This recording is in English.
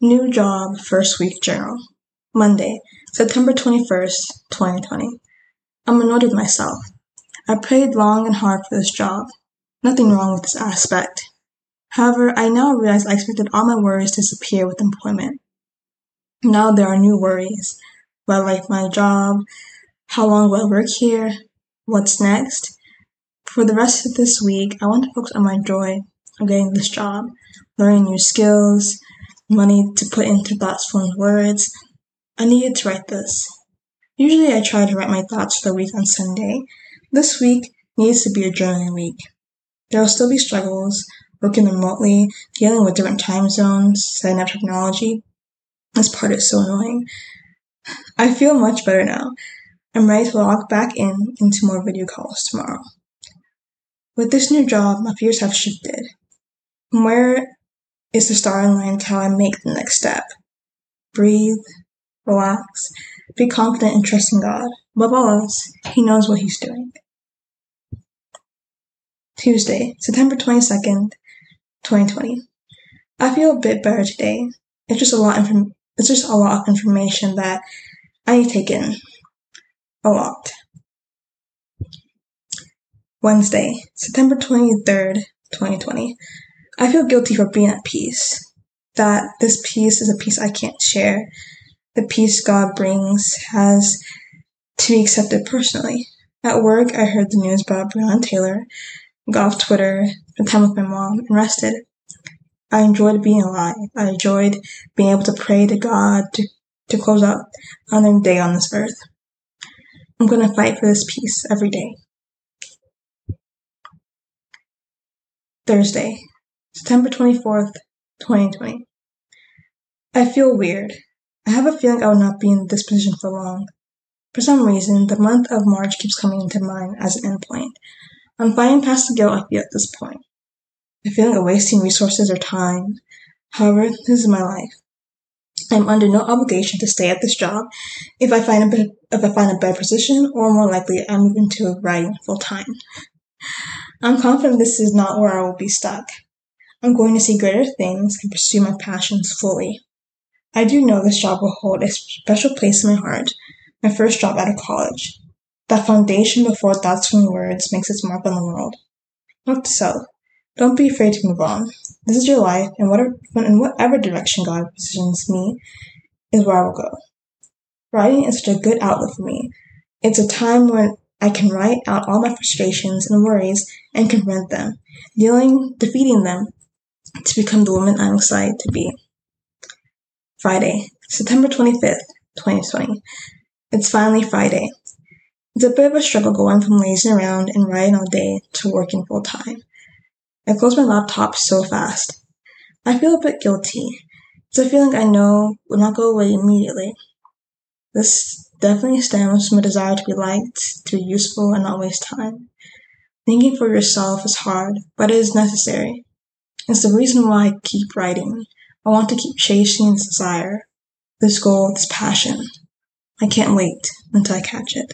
New job, first week journal. Monday, September 21st, 2020. I'm annoyed with myself. I prayed long and hard for this job. Nothing wrong with this aspect. However, I now realize I expected all my worries to disappear with employment. Now there are new worries. Will I like my job? How long will I work here? What's next? For the rest of this week, I want to focus on my joy of getting this job, learning new skills, money to put into thoughts formed words. I needed to write this. Usually I try to write my thoughts for the week on Sunday. This week needs to be a journaling week. There will still be struggles, working remotely, dealing with different time zones, setting up technology. This part is so annoying. I feel much better now. I'm ready to log back in into more video calls tomorrow. With this new job, my fears have shifted. From where is the starting line until I make the next step. Breathe, relax, be confident and trust in God. Above all else, He knows what He's doing. Tuesday, September 22nd, 2020. I feel a bit better today. It's just a lot of it's just a lot of information that I take in. A lot. Wednesday, September 23rd, 2020. I feel guilty for being at peace. That this peace is a peace I can't share. The peace God brings has to be accepted personally. At work, I heard the news about Breonna Taylor, got off Twitter, spent time with my mom, and rested. I enjoyed being alive. I enjoyed being able to pray to God to, to close out another day on this earth. I'm going to fight for this peace every day. Thursday, September 24th, 2020. I feel weird. I have a feeling I will not be in this position for long. For some reason, the month of March keeps coming into mind as an endpoint. I'm fighting past the guilt I feel at this point. The feeling of wasting resources or time. However, this is my life. I'm under no obligation to stay at this job if I find a bit, if I find a better position, or more likely, I move into writing full time. I'm confident this is not where I will be stuck. I'm going to see greater things and pursue my passions fully. I do know this job will hold a special place in my heart, my first job out of college. That foundation before thoughts and words makes its mark on the world. Not to self, don't be afraid to move on. This is your life, and whatever, in whatever direction God positions me is where I will go. Writing is such a good outlet for me. It's a time when I can write out all my frustrations and worries and confront them, dealing, defeating them, to become the woman I'm excited to be. Friday, September 25th, 2020. It's finally Friday. It's a bit of a struggle going from lazing around and writing all day to working full time. I close my laptop so fast. I feel a bit guilty. It's a feeling I know will not go away immediately. This definitely stems from a desire to be liked, to be useful, and not waste time. Thinking for yourself is hard, but it is necessary. It's the reason why I keep writing. I want to keep chasing this desire, this goal, this passion. I can't wait until I catch it.